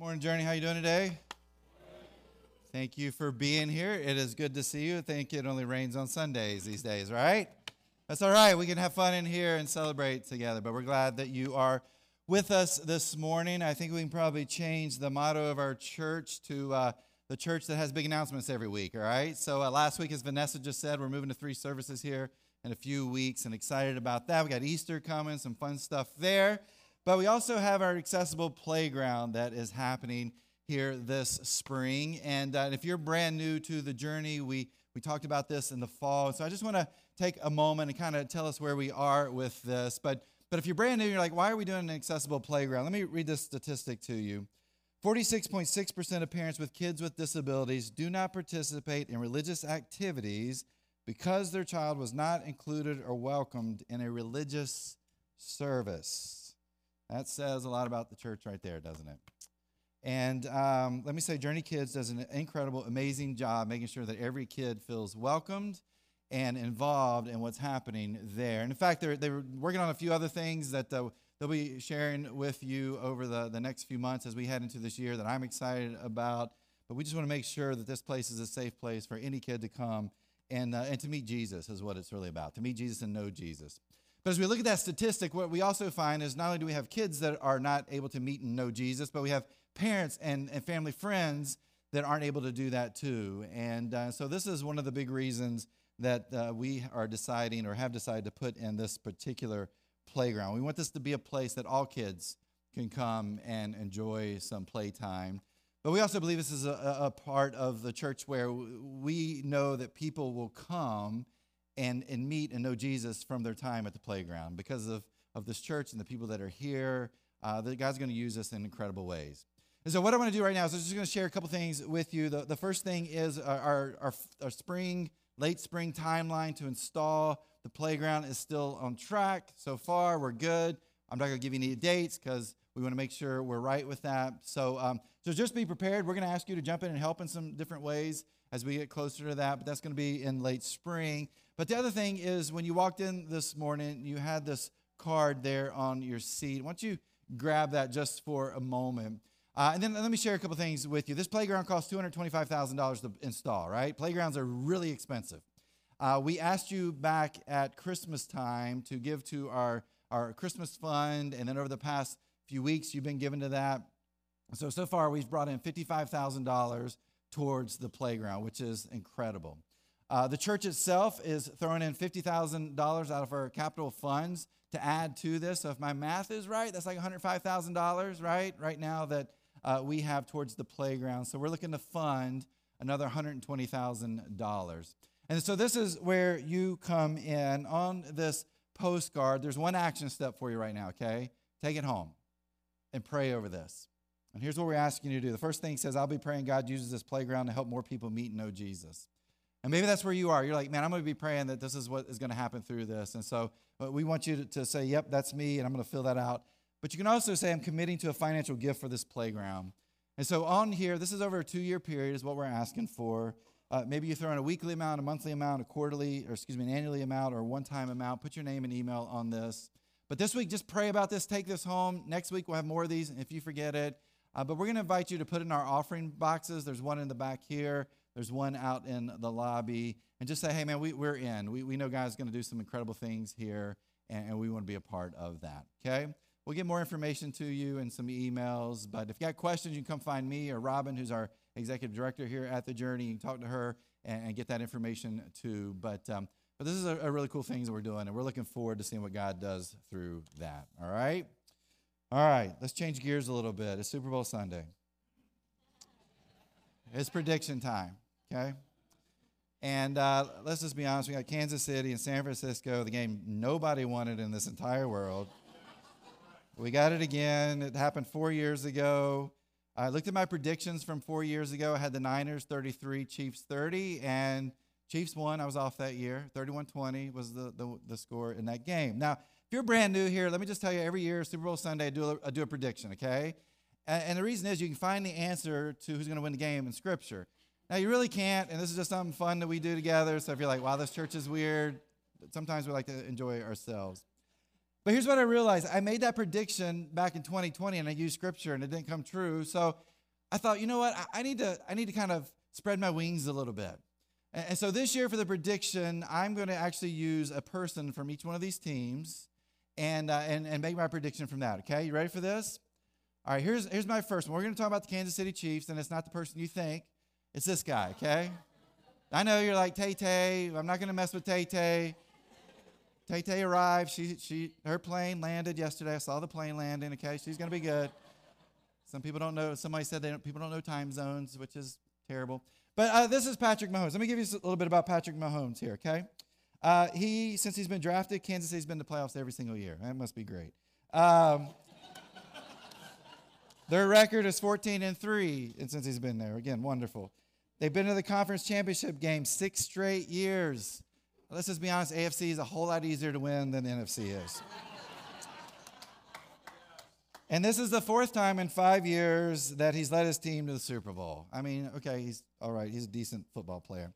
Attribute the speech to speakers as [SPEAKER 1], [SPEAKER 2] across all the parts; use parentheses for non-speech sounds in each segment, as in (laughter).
[SPEAKER 1] Morning, Journey. How you doing today? Thank you for being here. It is good to see you. I think it only rains on Sundays these days, right? That's all right. We can have fun in here and celebrate together. But we're glad that you are with us this morning. I think we can probably change the motto of our church to uh, the church that has big announcements every week, all right? So uh, last week, as Vanessa just said, we're moving to three services here in a few weeks and excited about that. We got Easter coming, some fun stuff there. But we also have our accessible playground that is happening here this spring. And uh, if you're brand new to the journey, we, we talked about this in the fall. So I just want to take a moment and kind of tell us where we are with this. But, but if you're brand new, you're like, why are we doing an accessible playground? Let me read this statistic to you. 46.6% of parents with kids with disabilities do not participate in religious activities because their child was not included or welcomed in a religious service. That says a lot about the church right there, doesn't it? And um, let me say, Journey Kids does an incredible, amazing job making sure that every kid feels welcomed and involved in what's happening there. And in fact, they're, they're working on a few other things that uh, they'll be sharing with you over the, the next few months as we head into this year that I'm excited about. But we just want to make sure that this place is a safe place for any kid to come and, uh, and to meet Jesus, is what it's really about, to meet Jesus and know Jesus. But as we look at that statistic, what we also find is not only do we have kids that are not able to meet and know Jesus, but we have parents and, and family friends that aren't able to do that too. And uh, so this is one of the big reasons that uh, we are deciding or have decided to put in this particular playground. We want this to be a place that all kids can come and enjoy some playtime. But we also believe this is a, a part of the church where we know that people will come and, and meet and know Jesus from their time at the playground because of, of this church and the people that are here. Uh, that God's going to use us in incredible ways. And so, what I want to do right now is I'm just going to share a couple things with you. The, the first thing is our, our, our spring, late spring timeline to install the playground is still on track. So far, we're good. I'm not going to give you any dates because we want to make sure we're right with that. So, um, so just be prepared. We're going to ask you to jump in and help in some different ways as we get closer to that, but that's going to be in late spring. But the other thing is, when you walked in this morning, you had this card there on your seat. Why don't you grab that just for a moment? Uh, and then let me share a couple things with you. This playground costs $225,000 to install, right? Playgrounds are really expensive. Uh, we asked you back at Christmas time to give to our, our Christmas fund, and then over the past few weeks, you've been given to that. So, so far, we've brought in $55,000 towards the playground, which is incredible. Uh, the church itself is throwing in $50,000 out of our capital funds to add to this. So if my math is right, that's like $105,000, right? Right now that uh, we have towards the playground. So we're looking to fund another $120,000. And so this is where you come in on this postcard. There's one action step for you right now, okay? Take it home and pray over this. And here's what we're asking you to do. The first thing says, I'll be praying God uses this playground to help more people meet and know Jesus. And maybe that's where you are. You're like, man, I'm going to be praying that this is what is going to happen through this. And so we want you to, say, yep, that's me, and I'm going to fill that out. But you can also say, I'm committing to a financial gift for this playground. And so on here, this is over a two year period, is what we're asking for. Uh, maybe you throw in a weekly amount, a monthly amount, a quarterly, or excuse me, an annually amount, or a one time amount. Put your name and email on this. But this week, just pray about this. Take this home. Next week, we'll have more of these if you forget it. Uh, but we're going to invite you to put in our offering boxes. There's one in the back here. There's one out in the lobby. And just say, hey, man, we, we're in. We, we know God's going to do some incredible things here, and, and we want to be a part of that. Okay? We'll get more information to you and some emails. But if you got questions, you can come find me or Robin, who's our executive director here at the Journey. You can talk to her and, and get that information too. But, um, but this is a, a really cool thing that we're doing, and we're looking forward to seeing what God does through that. All right? All right, let's change gears a little bit. It's Super Bowl Sunday. It's prediction time, okay? And uh, let's just be honest, we got Kansas City and San Francisco, the game nobody wanted in this entire world. we got it again. It happened four years ago. I looked at my predictions from four years ago. I had the Niners 33, Chiefs 30, and Chiefs won. I was off that year. 31 20 was the, the, the, score in that game. Now, if you're brand new here, let me just tell you every year, Super Bowl Sunday, I do a, I do a prediction, okay? And, the reason is you can find the answer to who's going to win the game in Scripture. Now, you really can't, and this is just something fun that we do together. So if you're like, wow, this church is weird, sometimes we like to enjoy ourselves. But here's what I realized I made that prediction back in 2020 and I used scripture and it didn't come true. So I thought, you know what? I, need to I need to kind of spread my wings a little bit. And, and so this year for the prediction, I'm going to actually use a person from each one of these teams and, uh, and, and make my prediction from that. Okay, you ready for this? All right, here's, here's my first one. We're going to talk about the Kansas City Chiefs, and it's not the person you think, it's this guy, okay? I know you're like, Tay Tay, I'm not going to mess with Tay Tay. Tay Tay arrived. She, she, her plane landed yesterday. I saw the plane landing, okay? She's going to be good. Some people don't know, somebody said they don't, people don't know time zones, which is terrible. But uh, this is Patrick Mahomes. Let me give you a little bit about Patrick Mahomes here, okay? Uh, he, since he's been drafted, Kansas City's been to playoffs every single year. That must be great. Um, their record is 14 and 3 and since he's been there. Again, wonderful. They've been to the conference championship game six straight years. Let's just be honest, AFC is a whole lot easier to win than NFC is. and this is the fourth time in five years that he's led his team to the Super Bowl. I mean, okay, he's all right, he's a decent football player.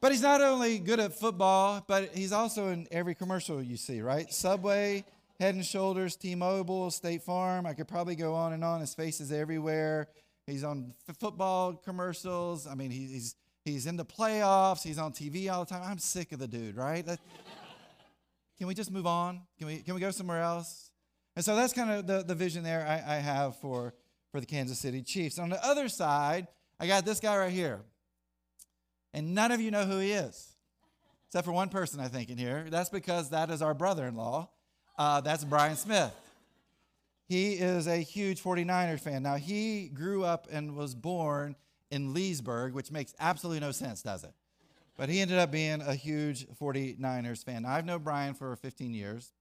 [SPEAKER 1] But he's not only good at football, but he's also in every commercial you see, right? Subway, Head and Shoulders, T Mobile, State Farm. I could probably go on and on. His face is everywhere. He's on f- football commercials. I mean, he, he's, he's in the playoffs. He's on TV all the time. I'm sick of the dude, right? That, can we just move on? Can we, can we go somewhere else? And so that's kind of the, the vision there I, I have for, for the Kansas City Chiefs. On the other side, I got this guy right here and none of you know who he is, except for one person, I think, in here. That's because that is our brother in law. Uh, that's Brian Smith. He is a huge 49ers fan. Now, he grew up and was born in Leesburg, which makes absolutely no sense, does it? But he ended up being a huge 49ers fan. Now, I've known Brian for 15 years,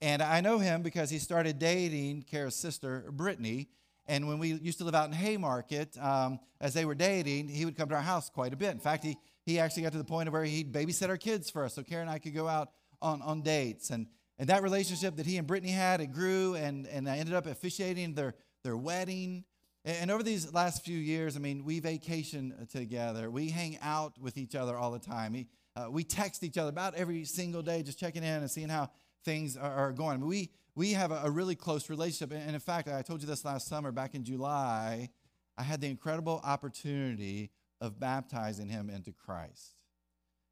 [SPEAKER 1] and I know him because he started dating Kara's sister, Brittany, and when we used to live out in Haymarket, um, as they were dating, he would come to our house quite a bit. In fact, he, he actually got to the point of where he'd babysit our kids for us so Karen and I could go out on, on dates. And, and that relationship that he and Brittany had, it grew, and, and I ended up officiating their, their wedding. And, over these last few years, I mean, we vacation together. We hang out with each other all the time. We, uh, we text each other about every single day, just checking in and seeing how things are, going. We, we have a really close relationship. And in fact, I told you this last summer, back in July, I had the incredible opportunity of baptizing him into Christ.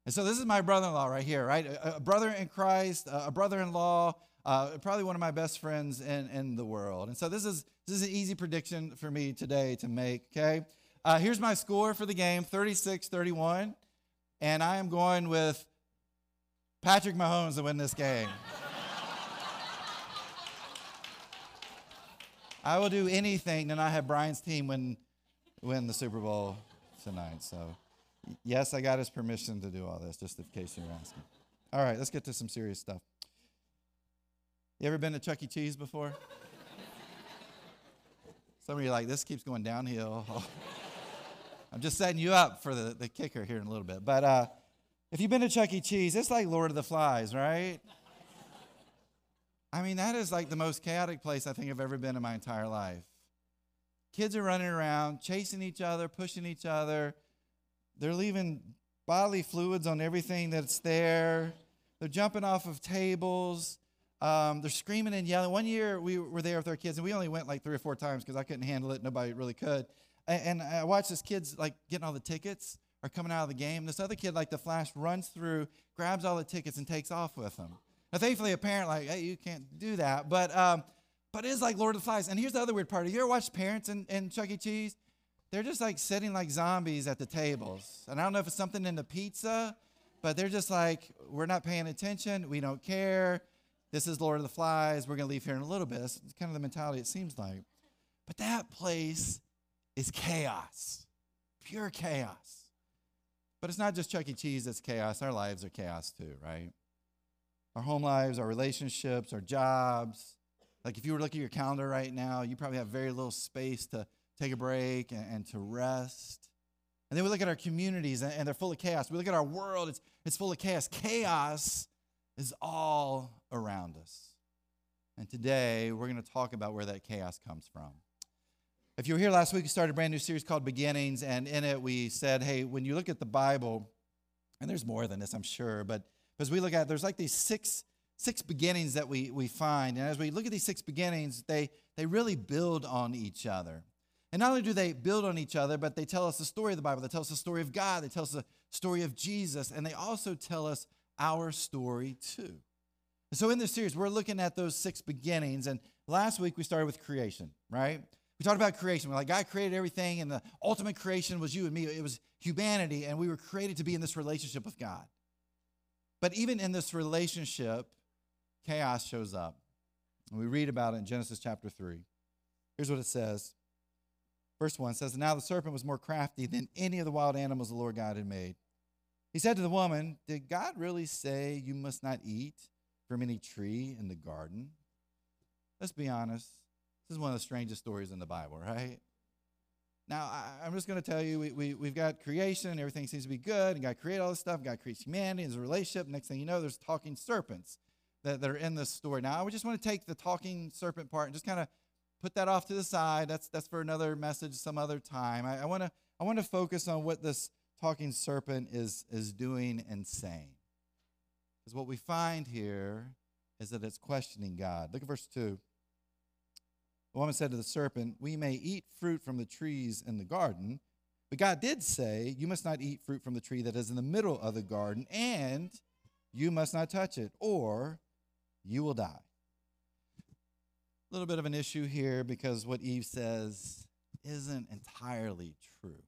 [SPEAKER 1] And so this is my brother-in-law right here, right? A, a brother in Christ, a brother-in-law, uh, probably one of my best friends in, in the world. And so this is this is an easy prediction for me today to make. Okay, uh, here's my score for the game: 36-31, and I am going with Patrick Mahomes to win this game. (laughs) I will do anything to not have Brian's team win, win the Super Bowl tonight. So, yes, I got his permission to do all this, just in case you're asking. All right, let's get to some serious stuff. You ever been to Chuck E. Cheese before? Some of you are like, this keeps going downhill. (laughs) I'm just setting you up for the, the kicker here in a little bit. But uh, if you've been to Chuck E. Cheese, it's like Lord of the Flies, right? I mean, that is like the most chaotic place I think I've ever been in my entire life. Kids are running around, chasing each other, pushing each other. They're leaving bodily fluids on everything that's there. They're jumping off of tables. Um, they're screaming and yelling. One year we were there with our kids, and we only went like three or four times because I couldn't handle it. Nobody really could. And, I watched this kids like getting all the tickets are coming out of the game. This other kid, like the flash, runs through, grabs all the tickets, and takes off with them. Now, thankfully, a parent like, hey, you can't do that. But um, but it is like Lord of the Flies. And here's the other weird part. Have you ever watched parents in, in Chuck E. Cheese? They're just like sitting like zombies at the tables. And I don't know if it's something in the pizza, but they're just like, we're not paying attention. We don't care. This is Lord of the Flies. We're going to leave here in a little bit. It's kind of the mentality it seems like. But that place is chaos, pure chaos. But it's not just Chuck E. Cheese that's chaos. Our lives are chaos too, right? our home lives, our relationships, our jobs. Like if you were looking at your calendar right now, you probably have very little space to take a break and, and to rest. And then we look at our communities and, and they're full of chaos. We look at our world, it's, it's full of chaos. Chaos is all around us. And today we're going to talk about where that chaos comes from. If you were here last week, we started a brand new series called Beginnings, and in it we said, hey, when you look at the Bible, and there's more than this, I'm sure, but as we look at there's like these six six beginnings that we, we find. And as we look at these six beginnings, they, they really build on each other. And not only do they build on each other, but they tell us the story of the Bible. They tell us the story of God. They tell us the story of Jesus. And they also tell us our story too. so in this series, we're looking at those six beginnings. And last week we started with creation, right? We talked about creation. We're like, God created everything, and the ultimate creation was you and me. It was humanity, and we were created to be in this relationship with God. But even in this relationship, chaos shows up. And we read about it in Genesis chapter 3. Here's what it says. Verse 1 says, Now the serpent was more crafty than any of the wild animals the Lord God had made. He said to the woman, Did God really say you must not eat from any tree in the garden? Let's be honest. This is one of the strangest stories in the Bible, right? Now, I, am just going to tell you, we, we, we've got creation, everything seems to be good, and God created all this stuff, God creates humanity, there's a relationship. Next thing you know, there's talking serpents that, that are in this story. Now, I just want to take the talking serpent part and just kind of put that off to the side. That's, that's for another message some other time. I, want to I want to focus on what this talking serpent is, is doing and saying. Because what we find here is that it's questioning God. Look at verse 2. The woman said to the serpent, We may eat fruit from the trees in the garden, but God did say, You must not eat fruit from the tree that is in the middle of the garden, and you must not touch it, or you will die. A little bit of an issue here because what Eve says isn't entirely true.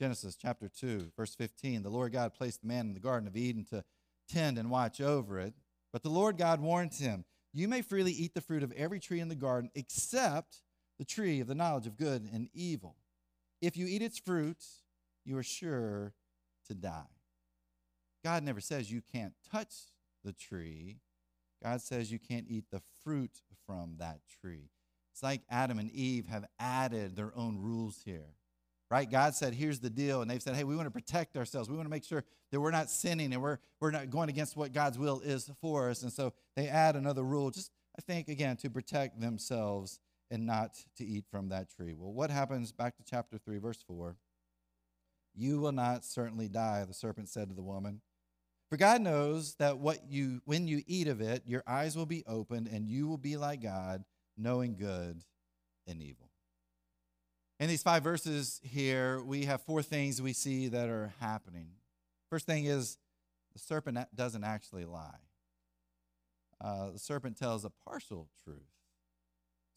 [SPEAKER 1] Genesis chapter 2, verse 15 The Lord God placed the man in the Garden of Eden to tend and watch over it. But the Lord God warned him, You may freely eat the fruit of every tree in the garden except the tree of the knowledge of good and evil. If you eat its fruit, you are sure to die. God never says you can't touch the tree. God says you can't eat the fruit from that tree. It's like Adam and Eve have added their own rules here right? God said, here's the deal. And they've said, hey, we want to protect ourselves. We want to make sure that we're not sinning and we're, we're not going against what God's will is for us. And so they add another rule, just, I think, again, to protect themselves and not to eat from that tree. Well, what happens back to chapter 3, verse 4? You will not certainly die, the serpent said to the woman. For God knows that what you when you eat of it, your eyes will be opened and you will be like God, knowing good and evil. In these five verses here, we have four things we see that are happening. First thing is the serpent doesn't actually lie. Uh, the serpent tells a partial truth.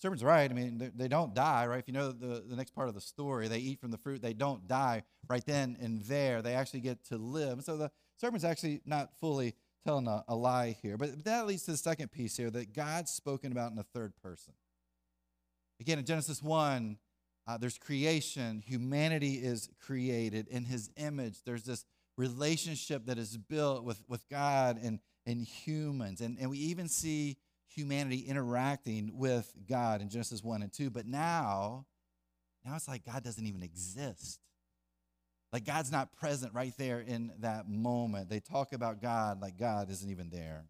[SPEAKER 1] Serpent's right. I mean, they, they don't die, right? If you know the, the next part of the story, they eat from the fruit. They don't die right then and there. They actually get to live. So the serpent's actually not fully telling a, a lie here. But that leads to the second piece here that God's spoken about in the third person. Again, in Genesis 1, uh, there's creation, humanity is created in his image. There's this relationship that is built with, with God and, and humans. And, and we even see humanity interacting with God in Genesis 1 and 2. But now, now it's like God doesn't even exist. Like God's not present right there in that moment. They talk about God like God isn't even there.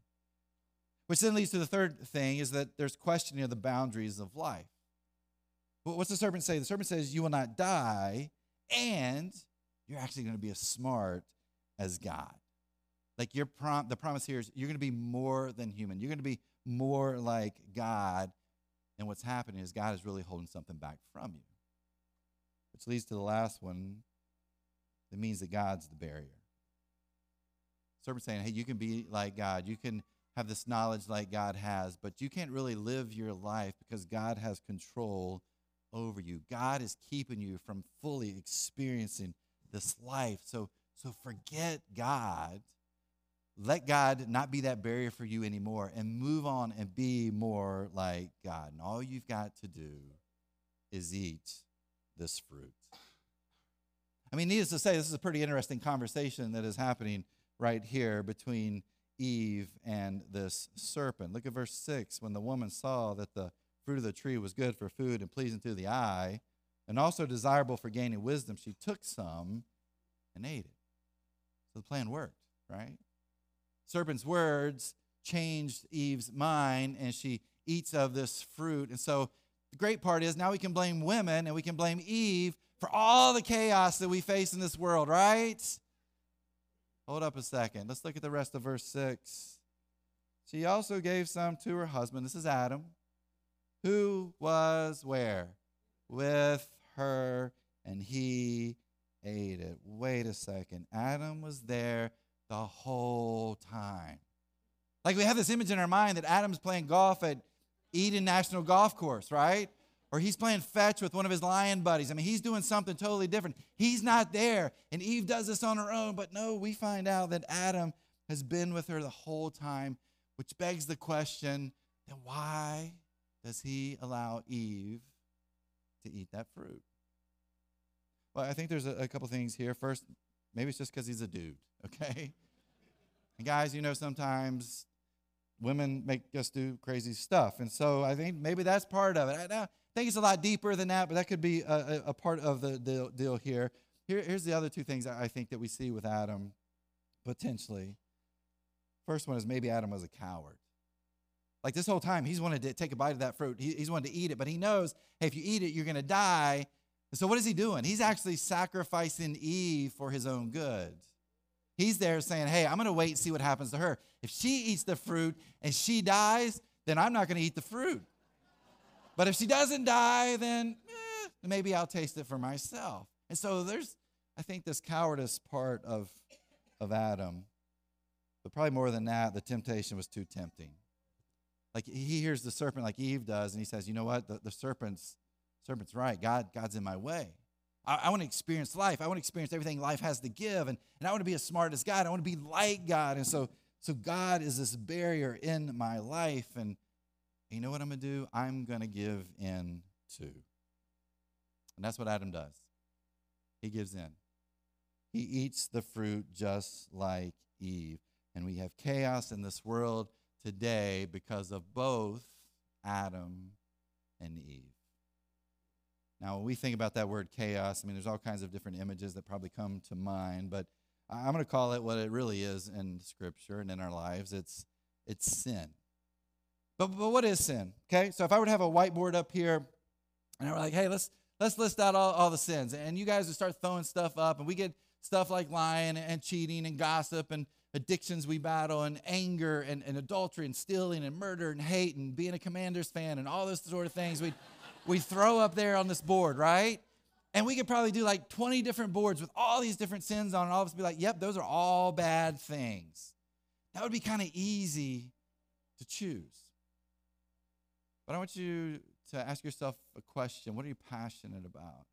[SPEAKER 1] Which then leads to the third thing is that there's questioning of the boundaries of life. What's the serpent say? The serpent says, You will not die, and you're actually going to be as smart as God. Like your prom- the promise here is you're going to be more than human. You're going to be more like God. And what's happening is God is really holding something back from you. Which leads to the last one that means that God's the barrier. Serpent saying, hey, you can be like God. You can have this knowledge like God has, but you can't really live your life because God has control over you. God is keeping you from fully experiencing this life. So, so forget God. Let God not be that barrier for you anymore and move on and be more like God. And all you've got to do is eat this fruit. I mean, needless to say, this is a pretty interesting conversation that is happening right here between Eve and this serpent. Look at verse 6. When the woman saw that the fruit of the tree was good for food and pleasing to the eye, and also desirable for gaining wisdom, she took some and ate it. So the plan worked, right? Serpent's words changed Eve's mind, and she eats of this fruit. And so the great part is now we can blame women and we can blame Eve for all the chaos that we face in this world, right? Hold up a second. Let's look at the rest of verse 6. she also gave some to her husband. This is Adam, who was where? With her, and he ate it. Wait a second. Adam was there the whole time. Like we have this image in our mind that Adam's playing golf at Eden National Golf Course, right? Or he's playing fetch with one of his lion buddies. I mean, he's doing something totally different. He's not there. And Eve does this on her own. But no, we find out that Adam has been with her the whole time, which begs the question then why does he allow Eve to eat that fruit? Well, I think there's a, a couple things here. First, maybe it's just because he's a dude, okay? And guys, you know, sometimes women make us do crazy stuff. And so I think maybe that's part of it. I think it's a lot deeper than that, but that could be a, a part of the deal, deal here. here. Here's the other two things I think that we see with Adam potentially. First one is maybe Adam was a coward. Like this whole time, he's wanted to take a bite of that fruit. He, he's wanted to eat it, but he knows hey, if you eat it, you're going to die. And so what is he doing? He's actually sacrificing Eve for his own good. He's there saying, hey, I'm going to wait and see what happens to her. If she eats the fruit and she dies, then I'm not going to eat the fruit. But if she doesn't die, then eh, maybe I'll taste it for myself. And so there's, I think, this cowardice part of, of Adam. But probably more than that, the temptation was too tempting. Like he hears the serpent like Eve does, and he says, you know what? The, the serpent's, serpent's right. God, God's in my way. I, I want to experience life. I want to experience everything life has to give. And, and I want to be as smart as God. I want to be like God. And so, so God is this barrier in my life. And you know what I'm going to do? I'm going to give in to. And that's what Adam does. He gives in. He eats the fruit just like Eve. And we have chaos in this world today because of both Adam and Eve. Now, when we think about that word chaos, I mean, there's all kinds of different images that probably come to mind, but I'm going to call it what it really is in Scripture and in our lives. It's it's sin. But, but what is sin? Okay, so if I were to have a whiteboard up here, and I were like, hey, let's let's list out all, all the sins, and you guys would start throwing stuff up, and we get stuff like lying and cheating and gossip and addictions we battle and anger and, and adultery and stealing and murder and hate and being a Commanders fan and all those sort of things. We we throw up there on this board, right? And we could probably do like 20 different boards with all these different sins on, and all of us be like, yep, those are all bad things. That would be kind of easy to choose. But I want you to ask yourself a question What are you passionate about?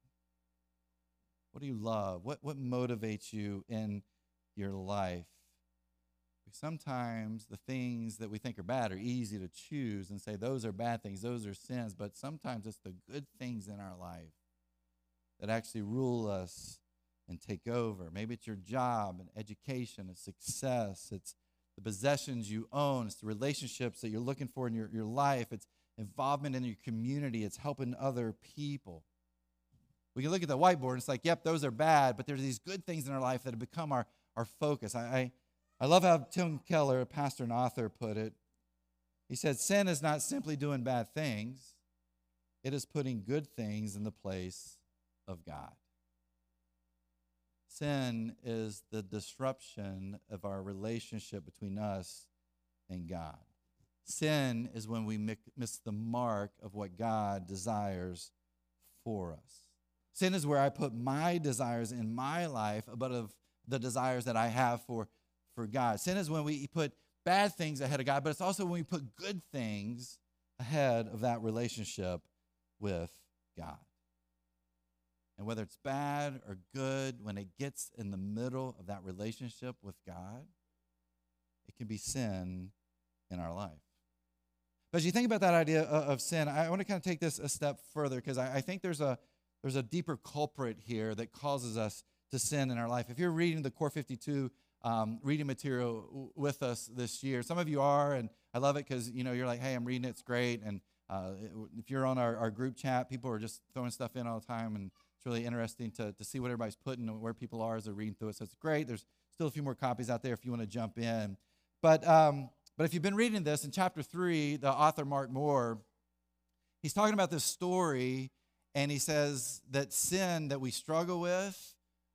[SPEAKER 1] What do you love? What, what motivates you in your life? Sometimes the things that we think are bad are easy to choose and say those are bad things, those are sins, but sometimes it's the good things in our life that actually rule us and take over. Maybe it's your job and education and success, it's the possessions you own, it's the relationships that you're looking for in your, your life, it's involvement in your community, it's helping other people. We can look at the whiteboard and it's like, yep, those are bad, but there's these good things in our life that have become our, our focus. I, I I love how Tim Keller, a pastor and author, put it. He said, Sin is not simply doing bad things, it is putting good things in the place of God. Sin is the disruption of our relationship between us and God. Sin is when we miss the mark of what God desires for us. Sin is where I put my desires in my life above the desires that I have for for God. Sin is when we put bad things ahead of God, but it's also when we put good things ahead of that relationship with God. And whether it's bad or good, when it gets in the middle of that relationship with God, it can be sin in our life. But as you think about that idea of sin, I want to kind of take this a step further because I think there's a there's a deeper culprit here that causes us to sin in our life. If you're reading the Core 52 um, reading material with us this year. Some of you are, and I love it because you know you're like, "Hey, I'm reading. It's great." And uh, if you're on our, our group chat, people are just throwing stuff in all the time, and it's really interesting to, to see what everybody's putting and where people are as they're reading through it. So it's great. There's still a few more copies out there if you want to jump in. But um, but if you've been reading this in chapter three, the author Mark Moore, he's talking about this story, and he says that sin that we struggle with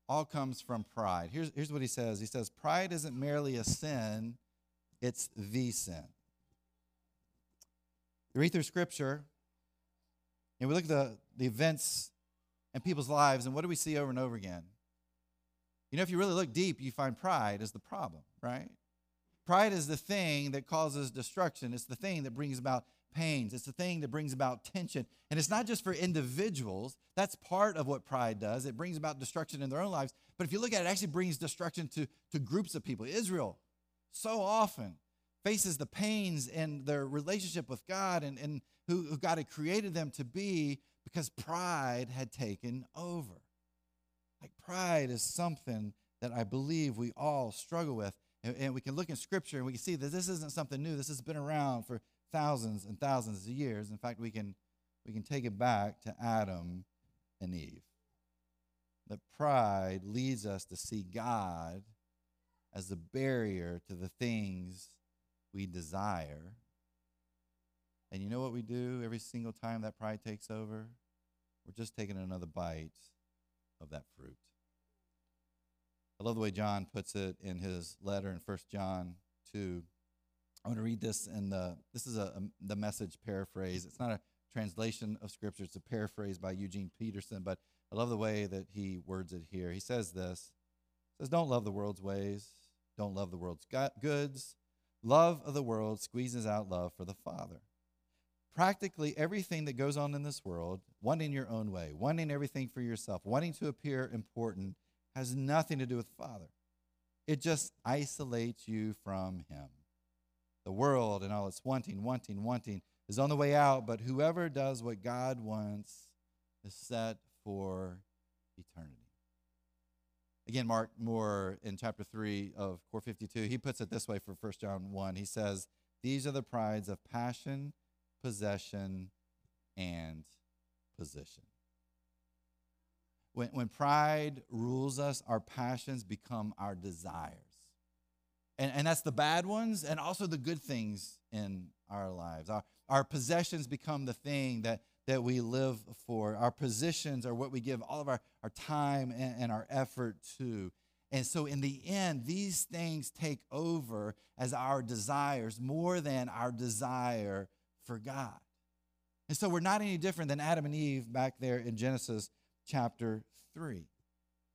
[SPEAKER 1] all comes from pride. Here's, here's what he says He says, Pride isn't merely a sin, it's the sin. We read through Scripture, and we look at the, the events in people's lives, and what do we see over and over again? You know, if you really look deep, you find pride is the problem, right? Pride is the thing that causes destruction. It's the thing that brings about pains. It's the thing that brings about tension. And it's not just for individuals. That's part of what pride does. It brings about destruction in their own lives. But if you look at it, it actually brings destruction to, to groups of people. Israel so often faces the pains in their relationship with God and, and who, who God had created them to be because pride had taken over. Like pride is something that I believe we all struggle with. And, and we can look in scripture and we can see that this isn't something new. This has been around for thousands and thousands of years. In fact, we can we can take it back to Adam and Eve. That pride leads us to see God as the barrier to the things we desire. And you know what we do every single time that pride takes over? We're just taking another bite of that fruit. I love the way John puts it in his letter in 1 John 2. I want to read this in the this is a, a, the message paraphrase. It's not a translation of scripture, it's a paraphrase by Eugene Peterson, but I love the way that he words it here. He says this. He says don't love the world's ways, don't love the world's goods. Love of the world squeezes out love for the Father. Practically everything that goes on in this world, wanting your own way, wanting everything for yourself, wanting to appear important, has nothing to do with the Father. It just isolates you from Him. The world and all its wanting, wanting, wanting is on the way out, but whoever does what God wants is set for eternity. Again, Mark Moore in chapter 3 of Core 52, he puts it this way for 1 John 1. He says, These are the prides of passion, possession, and position. When, when pride rules us, our passions become our desires. And, and that's the bad ones and also the good things in our lives. Our, our possessions become the thing that, that we live for. Our positions are what we give all of our, our time and, and our effort to. And so, in the end, these things take over as our desires more than our desire for God. And so, we're not any different than Adam and Eve back there in Genesis chapter 3.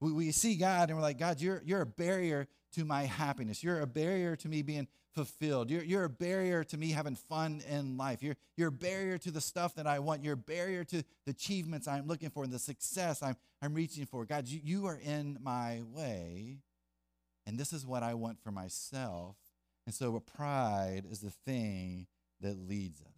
[SPEAKER 1] We, we see God and we're like, God, you're, you're a barrier to my happiness. You're a barrier to me being fulfilled. You're, you're a barrier to me having fun in life. You're, you're a barrier to the stuff that I want. You're a barrier to the achievements I'm looking for and the success I'm, I'm reaching for. God, you, you are in my way, and this is what I want for myself. And so pride is the thing that leads us.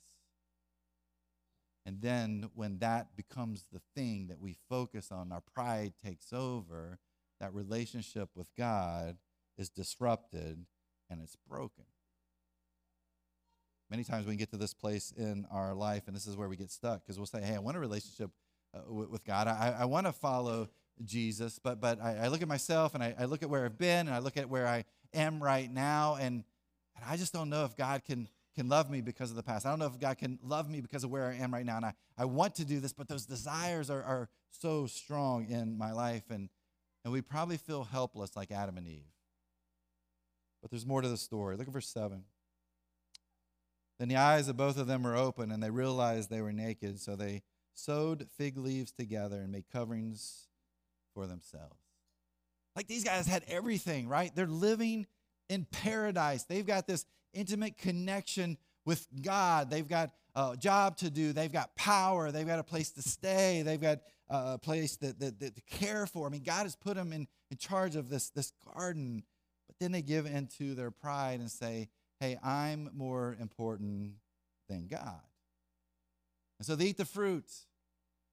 [SPEAKER 1] And then when that becomes the thing that we focus on, our pride takes over, that relationship with God is disrupted and it's broken. Many times we get to this place in our life, and this is where we get stuck because we'll say, Hey, I want a relationship uh, with God. I, I want to follow Jesus, but, but I, I look at myself and I, I, look at where I've been and I look at where I am right now, and, and I just don't know if God can, can love me because of the past. I don't know if God can love me because of where I am right now. And I, I want to do this, but those desires are, are so strong in my life, and, and we probably feel helpless like Adam and Eve. But there's more to the story. Look at verse 7. Then the eyes of both of them were open, and they realized they were naked, so they sewed fig leaves together and made coverings for themselves. Like these guys had everything, right? They're living in paradise. They've got this intimate connection with God. They've got a job to do. They've got power. They've got a place to stay. They've got uh, a place that, that, that to care for. I mean, God has put them in, in charge of this, this garden but then they give into their pride and say, hey, I'm more important than God. And so they eat the fruit.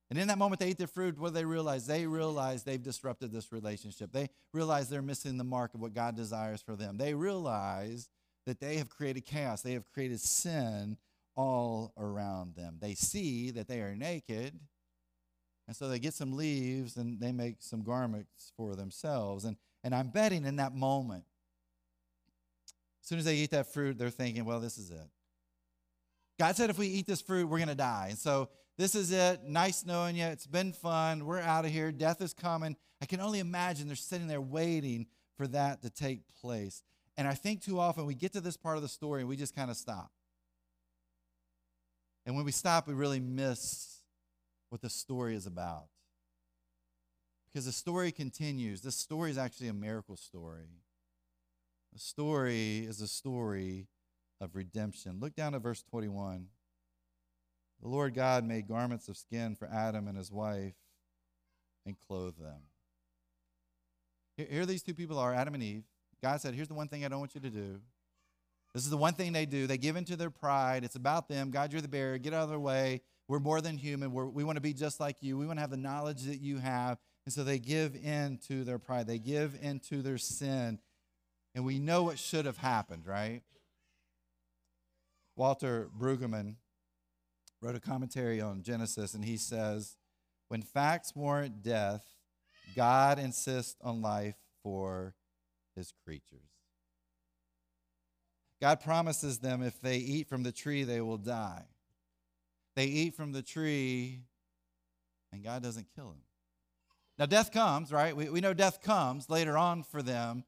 [SPEAKER 1] And in that moment they eat the fruit, what do they realize? They realize they've disrupted this relationship. They realize they're missing the mark of what God desires for them. They realize that they have created chaos, they have created sin all around them. They see that they are naked. And so they get some leaves and they make some garments for themselves. And, and I'm betting in that moment, as soon as they eat that fruit, they're thinking, well, this is it. God said if we eat this fruit, we're going to die. And so this is it. Nice knowing you. It's been fun. We're out of here. Death is coming. I can only imagine they're sitting there waiting for that to take place. And I think too often we get to this part of the story and we just kind of stop. And when we stop, we really miss what the story is about. Because the story continues. This story is actually a miracle story. The story is a story of redemption. Look down at verse 21. The Lord God made garments of skin for Adam and his wife and clothed them. Here, these two people are Adam and Eve. God said, Here's the one thing I don't want you to do. This is the one thing they do. They give into their pride. It's about them. God, you're the barrier. Get out of their way. We're more than human. We're, we want to be just like you. We want to have the knowledge that you have. And so they give in to their pride. They give in to their sin. And we know what should have happened, right? Walter Brueggemann wrote a commentary on Genesis, and he says, When facts warrant death, God insists on life for his creatures. God promises them if they eat from the tree, they will die. They eat from the tree, and God doesn't kill them. Now, death comes, right? We, we know death comes later on for them.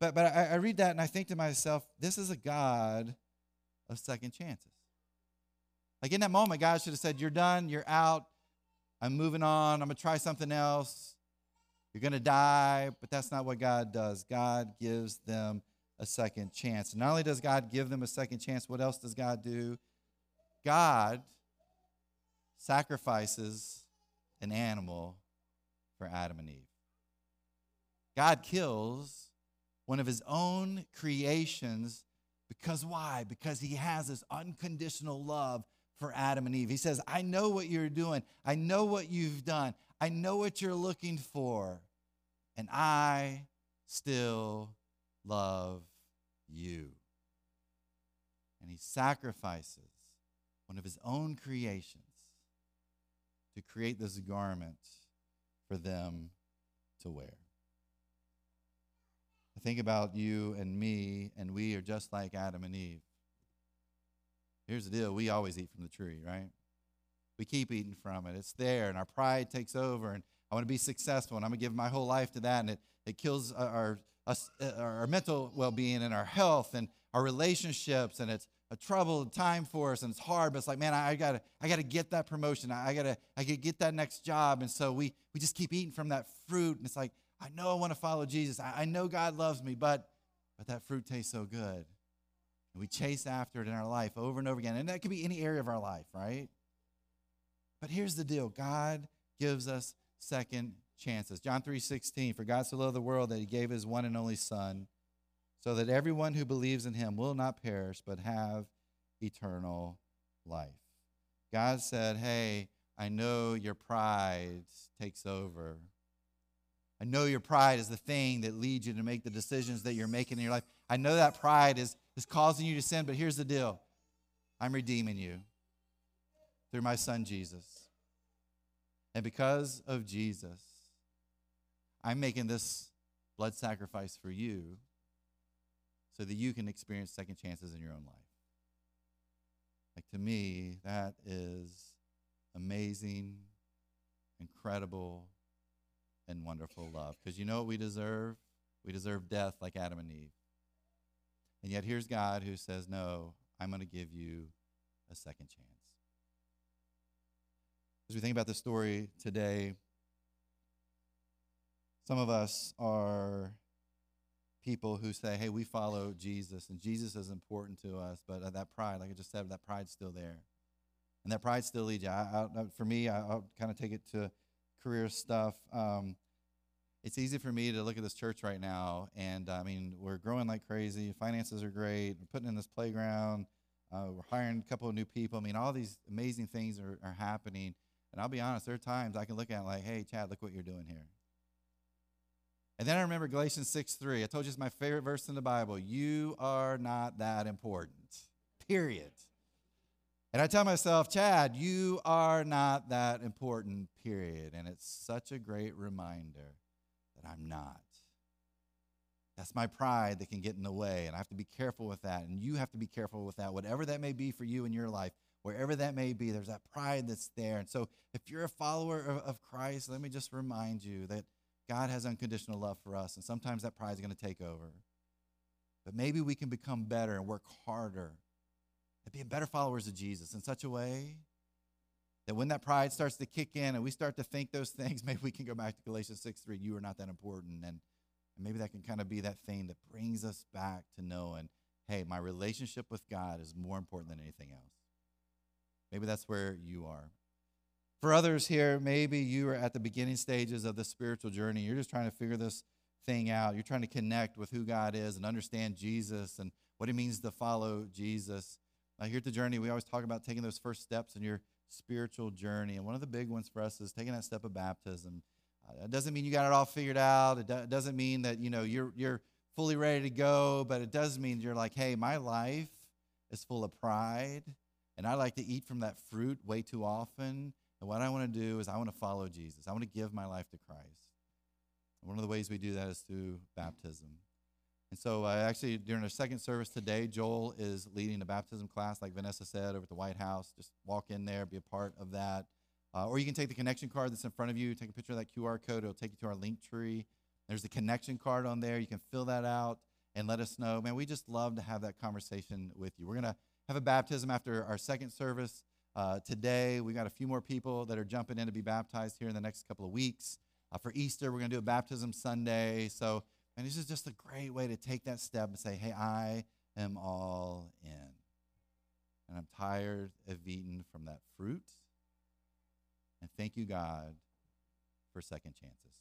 [SPEAKER 1] But, but I, I read that and I think to myself, this is a God of second chances. Like in that moment, God should have said, You're done, you're out, I'm moving on, I'm gonna try something else. You're gonna die, but that's not what God does. God gives them a second chance. Not only does God give them a second chance, what else does God do? God sacrifices an animal for Adam and Eve. God kills one of his own creations because why? Because he has this unconditional love for Adam and Eve. He says, I know what you're doing, I know what you've done, I know what you're looking for, and I still love you. And he sacrifices one of his own creations to create this garment for them to wear. I think about you and me, and we are just like Adam and Eve. Here's the deal we always eat from the tree, right? We keep eating from it. It's there, and our pride takes over, and I want to be successful, and I'm going to give my whole life to that, and it, it kills our, us, uh, our mental well being and our health and our relationships, and it's a troubled time for us and it's hard but it's like man i, I gotta i gotta get that promotion i, I gotta i gotta get that next job and so we we just keep eating from that fruit and it's like i know i want to follow jesus I, I know god loves me but but that fruit tastes so good and we chase after it in our life over and over again. And that could be any area of our life, right? But here's the deal God gives us second chances. John 3 16, for God so loved the world that he gave his one and only Son, so that everyone who believes in him will not perish, but have eternal life. God said, Hey, I know your pride takes over. I know your pride is the thing that leads you to make the decisions that you're making in your life. I know that pride is is causing you to sin, but here's the deal I'm redeeming you through my son Jesus. And because of Jesus, I'm making this blood sacrifice for you so that you can experience second chances in your own life. Like to me, that is amazing, incredible, and wonderful love. Because you know what we deserve? We deserve death like Adam and Eve. And yet here's God who says, No, I'm going to give you a second chance. As we think about the story today, some of us are people who say, hey, we follow Jesus, and Jesus is important to us, but uh, that pride, like I just said, that pride's still there. And that pride still leads you. I, I, for me, I, will kind of take it to career stuff. Um, it's easy for me to look at this church right now, and I mean, we're growing like crazy. Finances are great. We're putting in this playground. Uh, we're hiring a couple of new people. I mean, all these amazing things are, are happening. And I'll be honest, there are times I can look at it like, hey, Chad, look what you're doing here. And then I remember Galatians 6 3. I told you it's my favorite verse in the Bible. You are not that important, period. And I tell myself, Chad, you are not that important, period. And it's such a great reminder that I'm not. That's my pride that can get in the way, and I have to be careful with that. And you have to be careful with that, whatever that may be for you in your life, wherever that may be, there's that pride that's there. And so, if you're a follower of, of Christ, let me just remind you that God has unconditional love for us, and sometimes that pride is going to take over. But maybe we can become better and work harder at being better followers of Jesus in such a way that when that pride starts to kick in and we start to think those things, (laughs) maybe we can go back to Galatians 6 3, you are not that important. And, and maybe that can kind of be that thing that brings us back to knowing, hey, my relationship with God is more important than anything else. Maybe that's where you are. For others here, maybe you are at the beginning stages of the spiritual journey. You're just trying to figure this thing out. You're trying to connect with who God is and understand Jesus and what it means to follow Jesus. Uh, here at the journey, we always talk about taking those first steps in your spiritual journey. And one of the big ones for us is taking that step of baptism. Uh, it doesn't mean you got it all figured out. It, do- it doesn't mean that you know you're you're fully ready to go, but it does mean you're like, hey, my life is full of pride, and I like to eat from that fruit way too often. And what I want to do is I want to follow Jesus. I want to give my life to Christ. And one of the ways we do that is through baptism. And so, uh, actually, during our second service today, Joel is leading a baptism class, like Vanessa said, over at the White House. Just walk in there, be a part of that. Uh, or you can take the connection card that's in front of you, take a picture of that QR code. It'll take you to our Linktree. There's the connection card on there. You can fill that out and let us know. Man, we just love to have that conversation with you. We're going to have a baptism after our second service uh, today. We got a few more people that are jumping in to be baptized here in the next couple of weeks. Uh, for Easter, we're going to do a baptism Sunday. So, and this is just a great way to take that step and say, hey, I am all in. And I'm tired of eating from that fruit. And thank you, God, for second chances.